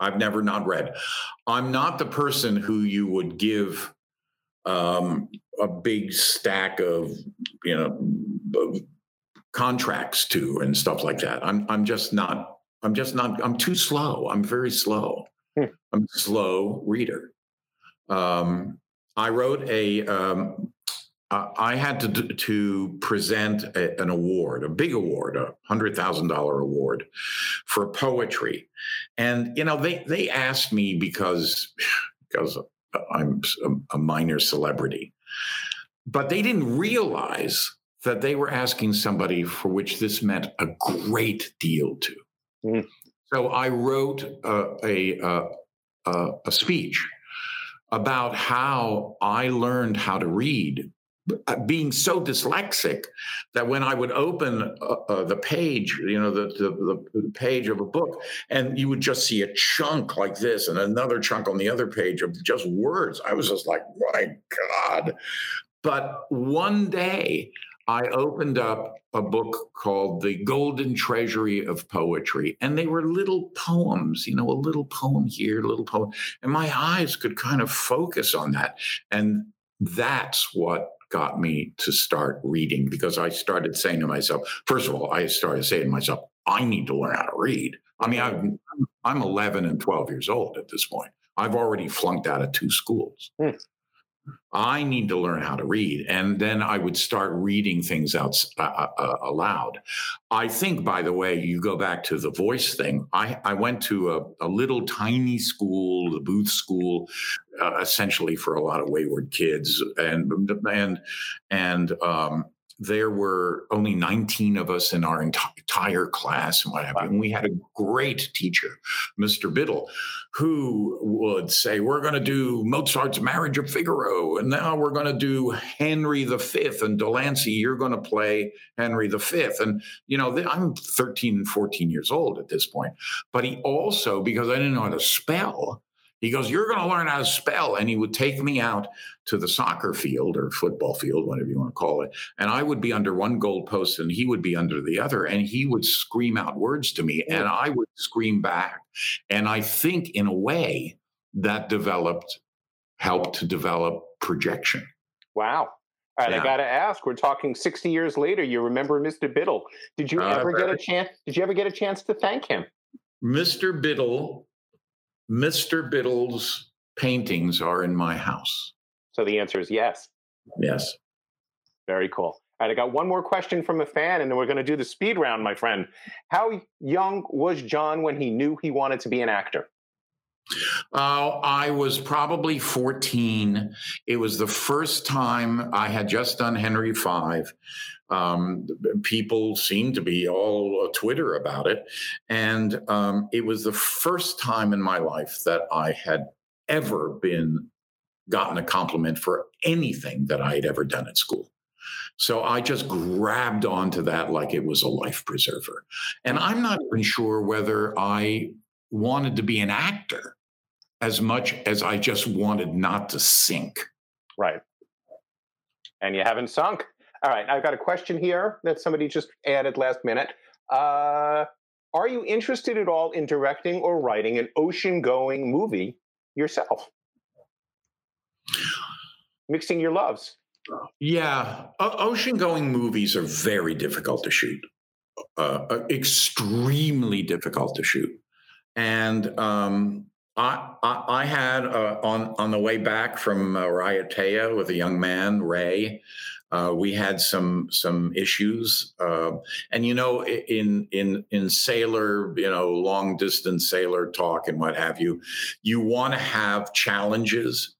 I've never not read. I'm not the person who you would give um, a big stack of, you know, contracts to and stuff like that. I'm I'm just not. I'm just not. I'm too slow. I'm very slow. Hmm. I'm a slow reader. Um, I wrote a um, uh, I had to to present a, an award, a big award, a hundred thousand dollar award for poetry, and you know they they asked me because because I'm a, a minor celebrity, but they didn't realize that they were asking somebody for which this meant a great deal to. Mhm. So I wrote uh, a uh, a speech about how I learned how to read being so dyslexic that when I would open uh, uh, the page, you know, the, the the page of a book, and you would just see a chunk like this, and another chunk on the other page of just words. I was just like, my God, But one day I opened up a book called The Golden Treasury of Poetry, and they were little poems, you know, a little poem here, a little poem. And my eyes could kind of focus on that. And that's what got me to start reading because I started saying to myself, first of all, I started saying to myself, I need to learn how to read. I mean, I'm, I'm 11 and 12 years old at this point. I've already flunked out of two schools. Mm. I need to learn how to read. And then I would start reading things out uh, uh, uh, aloud. I think, by the way, you go back to the voice thing. I, I went to a, a little tiny school, the Booth School, uh, essentially for a lot of wayward kids. And, and, and, um, there were only 19 of us in our entire class and what have you. And we had a great teacher, Mr. Biddle, who would say, We're going to do Mozart's Marriage of Figaro, and now we're going to do Henry V. And de Lancie, you're going to play Henry V. And, you know, I'm 13, 14 years old at this point. But he also, because I didn't know how to spell, he goes, You're going to learn how to spell. And he would take me out to the soccer field or football field, whatever you want to call it. And I would be under one goalpost and he would be under the other. And he would scream out words to me and I would scream back. And I think, in a way, that developed, helped to develop projection. Wow. All right, yeah. I got to ask. We're talking 60 years later. You remember Mr. Biddle? Did you uh, ever get a chance? Did you ever get a chance to thank him? Mr. Biddle Mr. Biddle's paintings are in my house. So the answer is yes. Yes. Very cool. All right, I got one more question from a fan, and then we're going to do the speed round, my friend. How young was John when he knew he wanted to be an actor? Uh, I was probably 14. It was the first time I had just done Henry V. Um, people seemed to be all Twitter about it. And um, it was the first time in my life that I had ever been gotten a compliment for anything that I had ever done at school. So I just grabbed onto that like it was a life preserver. And I'm not even sure whether I wanted to be an actor as much as I just wanted not to sink. Right. And you haven't sunk. All right, I've got a question here that somebody just added last minute. Uh, are you interested at all in directing or writing an ocean going movie yourself? Mixing your loves. Yeah, o- ocean going movies are very difficult to shoot, uh, uh, extremely difficult to shoot. And um, I, I, I, had uh, on on the way back from uh, Raiatea with a young man, Ray. Uh, we had some some issues, uh, and you know, in in in sailor, you know, long distance sailor talk and what have you, you want to have challenges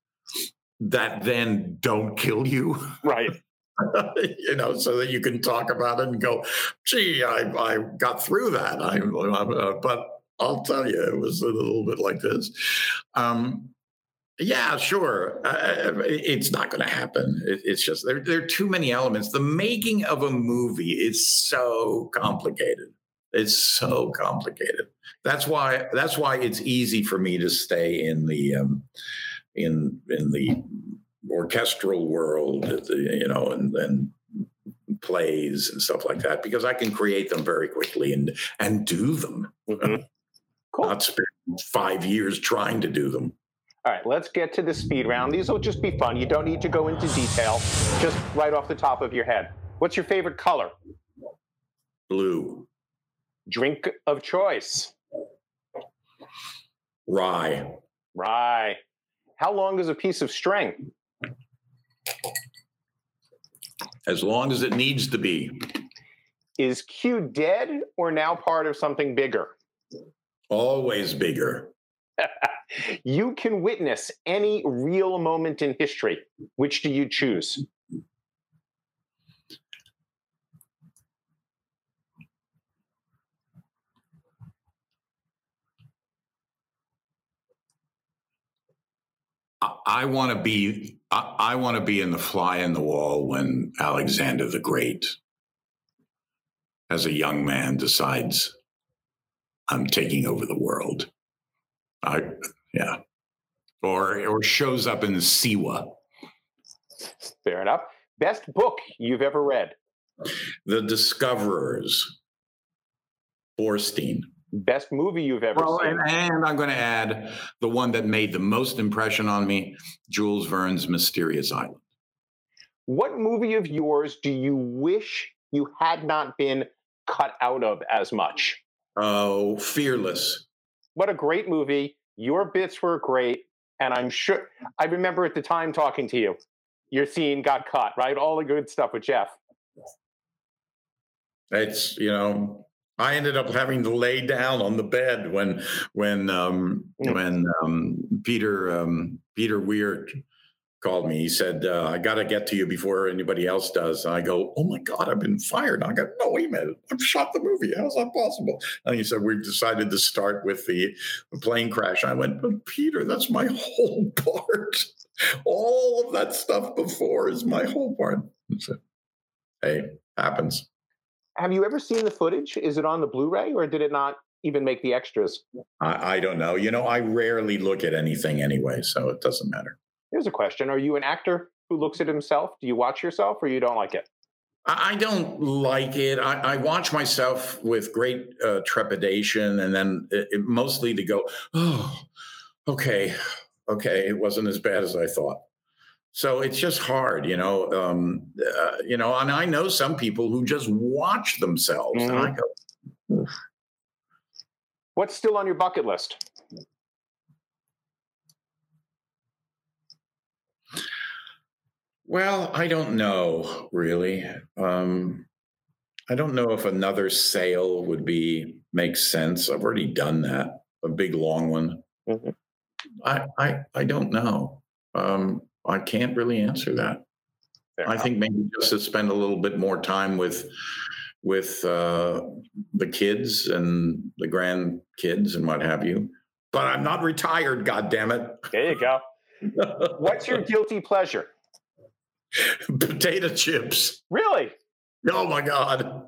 that then don't kill you, right? you know, so that you can talk about it and go, "Gee, I I got through that." I, uh, but I'll tell you, it was a little bit like this. Um, yeah, sure. Uh, it's not going to happen. It, it's just there, there are too many elements. The making of a movie is so complicated. It's so complicated. That's why. That's why it's easy for me to stay in the um, in in the orchestral world, you know, and, and plays and stuff like that because I can create them very quickly and and do them. Mm-hmm. Cool. Not spend five years trying to do them. All right, let's get to the speed round. These will just be fun. You don't need to go into detail, just right off the top of your head. What's your favorite color? Blue. Drink of choice? Rye. Rye. How long is a piece of string? As long as it needs to be. Is Q dead or now part of something bigger? Always bigger. You can witness any real moment in history. Which do you choose? I want to be I, I want to be in the fly in the wall when Alexander the Great, as a young man, decides I'm taking over the world. I yeah, or or shows up in the Siwa. Fair enough. Best book you've ever read? The Discoverers, Boorstin. Best movie you've ever Well, seen? and, and I'm going to add the one that made the most impression on me Jules Verne's Mysterious Island. What movie of yours do you wish you had not been cut out of as much? Oh, Fearless. What a great movie. Your bits were great. And I'm sure, I remember at the time talking to you. Your scene got cut, right? All the good stuff with Jeff. It's, you know, I ended up having to lay down on the bed when when um, Mm. when um, Peter um, Peter Weir called me. He said, uh, "I got to get to you before anybody else does." And I go, "Oh my God, I've been fired!" I go, "No, wait a minute, I've shot the movie. How's that possible?" And he said, "We've decided to start with the, the plane crash." I went, "But Peter, that's my whole part. All of that stuff before is my whole part." He said, "Hey, happens." Have you ever seen the footage? Is it on the Blu ray or did it not even make the extras? I, I don't know. You know, I rarely look at anything anyway, so it doesn't matter. Here's a question Are you an actor who looks at himself? Do you watch yourself or you don't like it? I don't like it. I, I watch myself with great uh, trepidation, and then it, it mostly to go, oh, okay, okay, it wasn't as bad as I thought. So it's just hard, you know. Um, uh, you know, and I know some people who just watch themselves, and I go, What's still on your bucket list? Well, I don't know really. Um, I don't know if another sale would be make sense. I've already done that, a big long one. Mhm. I, I I don't know. Um, I can't really answer that. Fair I enough. think maybe just to spend a little bit more time with with uh, the kids and the grandkids and what have you. But I'm not retired. God damn it! There you go. What's your guilty pleasure? potato chips? Really? Oh my God.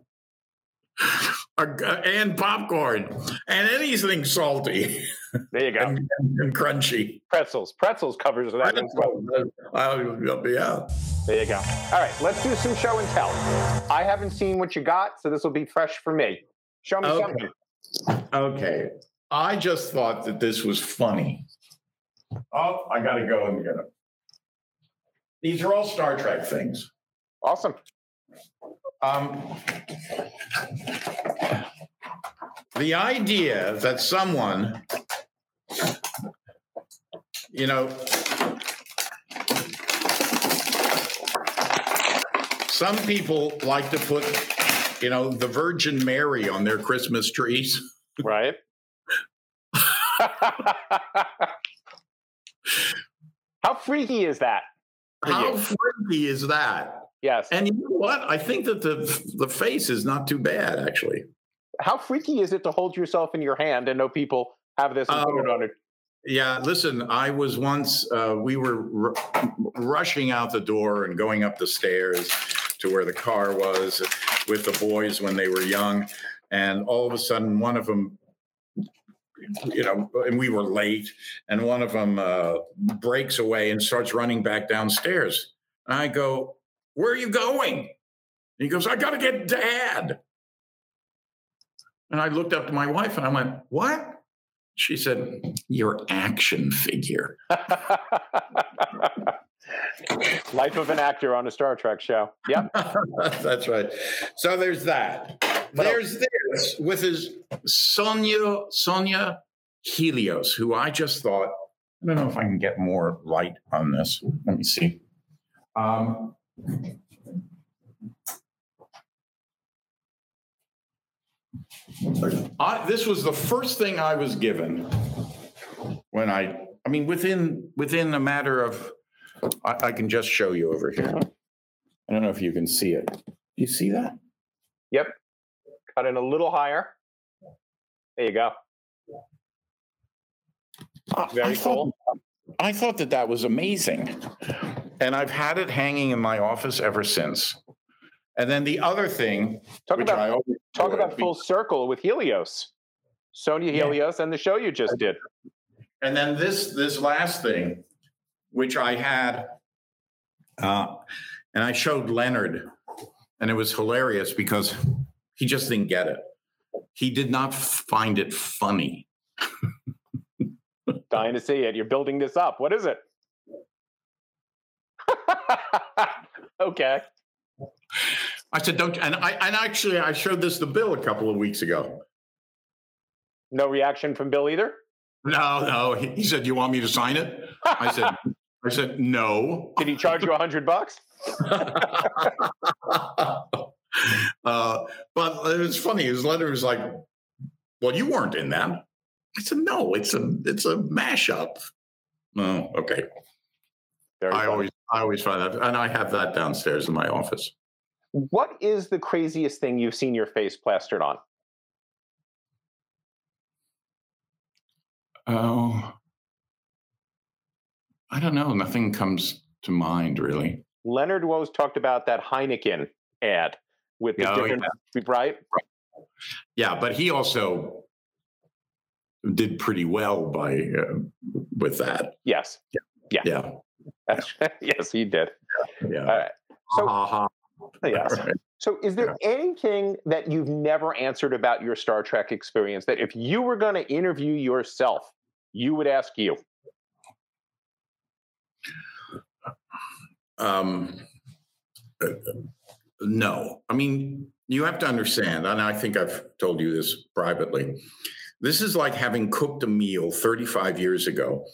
And popcorn and anything salty There you go. and, and crunchy. Pretzels. Pretzels covers that. as well. Uh, yeah. There you go. All right, let's do some show and tell. I haven't seen what you got, so this will be fresh for me. Show me Okay. something. Okay. I just thought that this was funny. Oh, I got to go and get it. These are all Star Trek things. Awesome. Um, the idea that someone, you know, some people like to put, you know, the Virgin Mary on their Christmas trees. Right? How freaky is that? How you? freaky is that? Yes. And you know what? I think that the the face is not too bad, actually. How freaky is it to hold yourself in your hand and know people have this and put it Oh. on it? Yeah, listen, I was once, uh, we were r- rushing out the door and going up the stairs to where the car was with the boys when they were young. And all of a sudden, one of them, you know, and we were late, and one of them uh, breaks away and starts running back downstairs. And I go, Where are you going? He goes, I got to get dad. And I looked up to my wife and I went, What? She said, Your action figure. Life of an actor on a Star Trek show. Yep. That's right. So there's that. There's this with his Sonia Sonia Helios, who I just thought. I don't know if I can get more light on this. Let me see. Um, I, this was the first thing I was given when I. I mean, within within a matter of, I, I can just show you over here. I don't know if you can see it. You see that? Yep. Cut it a little higher. There you go. Very I thought, I thought that that was amazing. And I've had it hanging in my office ever since. And then the other thing, Talk which about I always talk about full circle with Helios. Sonia Yeah. Helios and the show you just did. and then this this last thing, which I had, uh, and I showed Leonard, and it was hilarious because he just didn't get it. He did not find it funny. Dying to see it. You're building this up. What is it? okay. I said, "Don't." And I and actually, I showed this to Bill a couple of weeks ago. No reaction from Bill either. No, no. He, he said, "You want me to sign it?" I said, "I said no." Did he charge you a hundred bucks? uh, but it was funny. His letter was like, "Well, you weren't in that." I said, "No, it's a it's a mashup." No, oh, okay. Very I funny. always I always find that, and I have that downstairs in my office. What is the craziest thing you've seen your face plastered on? Oh, I don't know. Nothing comes to mind really. Leonard Rose talked about that Heineken ad with the oh, different yeah. right? Yeah, but he also did pretty well by uh, with that. Yes. Yeah. Yeah. yeah. yes, he did. Yeah. All right. So, uh-huh. yes. Right. So, is there anything that you've never answered about your Star Trek experience that if you were going to interview yourself, you would ask you? Um, uh, no. I mean, you have to understand, and I think I've told you this privately. This is like having cooked a meal 35 years ago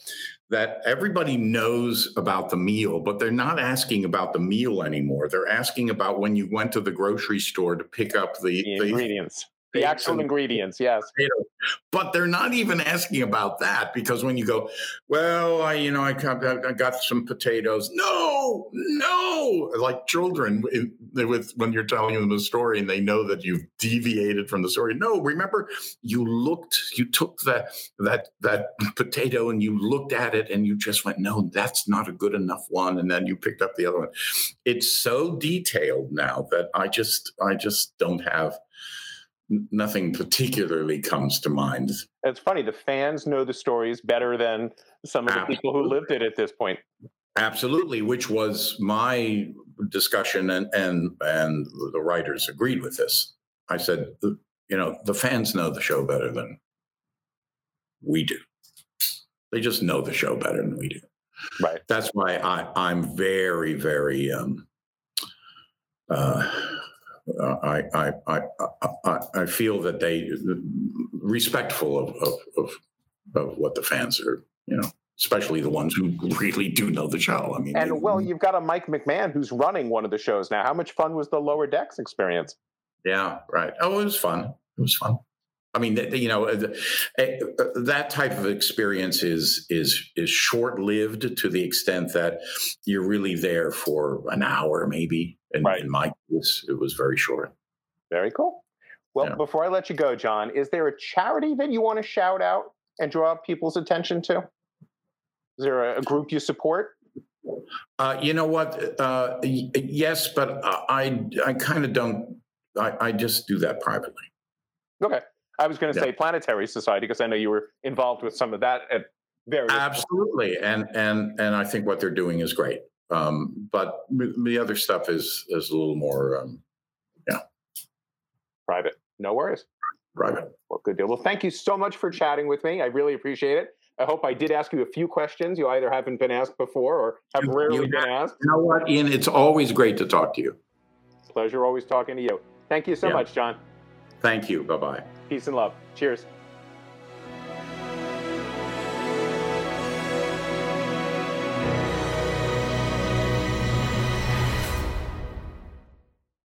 that everybody knows about the meal, but they're not asking about the meal anymore. They're asking about when you went to the grocery store to pick up the, the ingredients the actual ingredients yes. but they're not even asking about that because when you go well i you know i got, I got some potatoes. No no! Like children eh, with when you're telling them a story and they know that you've deviated from the story. No remember you looked you took that that that potato and you looked at it and you just went no that's not a good enough one. And then you picked up the other one. It's so detailed now that i just i just don't have nothing particularly comes to mind. It's funny. The fans know the stories better than some of the Absolutely. people who lived it at this point. Absolutely, which was my discussion, and and and the writers agreed with this. I said, you know, the fans know the show better than we do. They just know the show better than we do. Right. That's why I I'm very very um, uh, I, I, I, I, feel that they respectful of, of, of, of what the fans are, you know, especially the ones who really do know the show. I mean, and they, well, you've got a Mike McMahan who's running one of the shows now. How much fun was the Lower Decks experience? Yeah, right. Oh, it was fun. It was fun. I mean, you know, eh, that type of experience is is is short lived to the extent that you're really there for an hour, maybe. And right. in my case, it was very short. Very cool. Well, yeah. before I let you go, John, is there a charity that you want to shout out and draw people's attention to? Is there a, group you support? Uh, you know what? Uh, yes, but I I kind of don't. I, I just do that privately. Okay. I was going to yeah. say Planetary Society because I know you were involved with some of that at various. Absolutely, and and and I think what they're doing is great. Um, but the other stuff is is a little more, um, yeah, private. No worries. Private. Well, good deal. Well, thank you so much for chatting with me. I really appreciate it. I hope I did ask you a few questions you either haven't been asked before or have you, rarely you been asked. You know what, Ian? It's always great to talk to you. Pleasure always talking to you. Thank you so yeah. much, John. Thank you. Bye bye. Peace and love. Cheers.